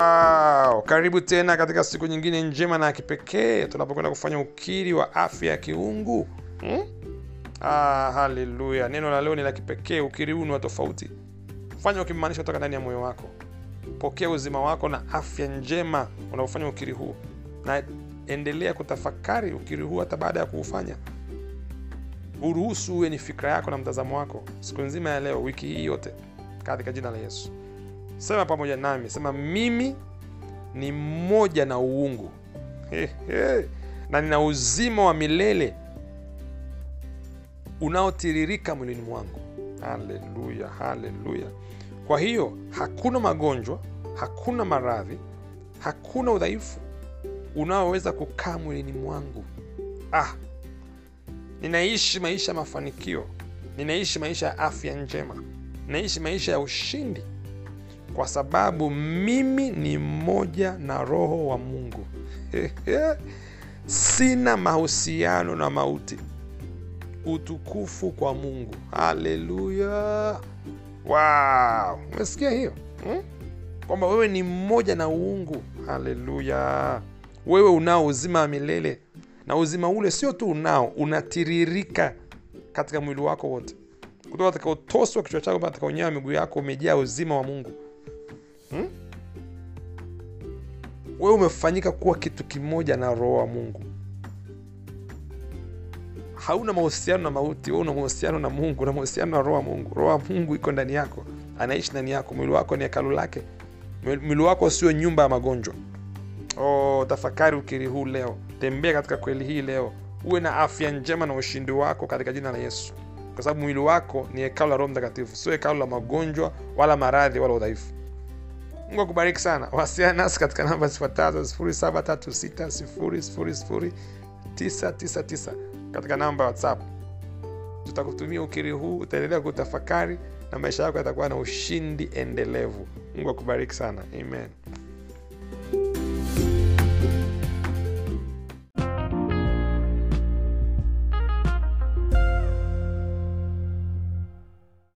Wow, karibu tena katika siku nyingine njema na kipekee tunapokwenda kufanya ukiri wa afya ya kiungu hmm? Ah, haleluya! Neno la leo ni la kipekee. Ukiri huu ni wa tofauti, fanya ukimaanisha kutoka ndani ya moyo wako. Pokea uzima wako na afya njema unapofanya ukiri huu, na endelea kutafakari ukiri huu hata baada ya kuufanya. Uruhusu uwe ni fikra yako na mtazamo wako siku nzima ya leo, wiki hii yote, katika jina la Yesu. Sema pamoja nami, sema mimi ni mmoja na uungu he, he, na nina uzima wa milele unaotiririka mwilini mwangu. Haleluya, haleluya! Kwa hiyo hakuna magonjwa, hakuna maradhi, hakuna udhaifu unaoweza kukaa mwilini mwangu. Ah, ninaishi maisha ya mafanikio, ninaishi maisha ya afya njema, ninaishi maisha ya ushindi kwa sababu mimi ni mmoja na Roho wa Mungu. Sina mahusiano na mauti. Utukufu kwa Mungu. Haleluya! Wow, umesikia hiyo hmm? Kwamba wewe ni mmoja na uungu. Haleluya! Wewe unao uzima wa milele, na uzima ule sio tu unao, unatiririka katika mwili wako wote, kutoka katika utosi wa kichwa chako katika unyayo miguu yako, umejaa uzima wa Mungu. Hmm? Wewe umefanyika kuwa kitu kimoja na roho wa Mungu. Hauna mahusiano na mauti, una mahusiano na Mungu, una mahusiano na roho wa Mungu. Roho wa Mungu iko ndani yako, anaishi ndani yako. Mwili wako ni hekalu lake. Mwili wako sio nyumba ya magonjwa. Oh, tafakari ukiri huu leo, tembea katika kweli hii leo, uwe na afya njema na ushindi wako katika jina la Yesu, kwa sababu mwili wako ni hekalu la Roho Mtakatifu, sio hekalu la magonjwa wala maradhi wala udhaifu. Mungu akubariki sana. Wasiliana nasi katika namba zifuatazo 0736000999 katika namba ya WhatsApp. Tutakutumia ukiri huu, utaendelea kutafakari na maisha yako yatakuwa na ushindi endelevu. Mungu akubariki sana. Amen.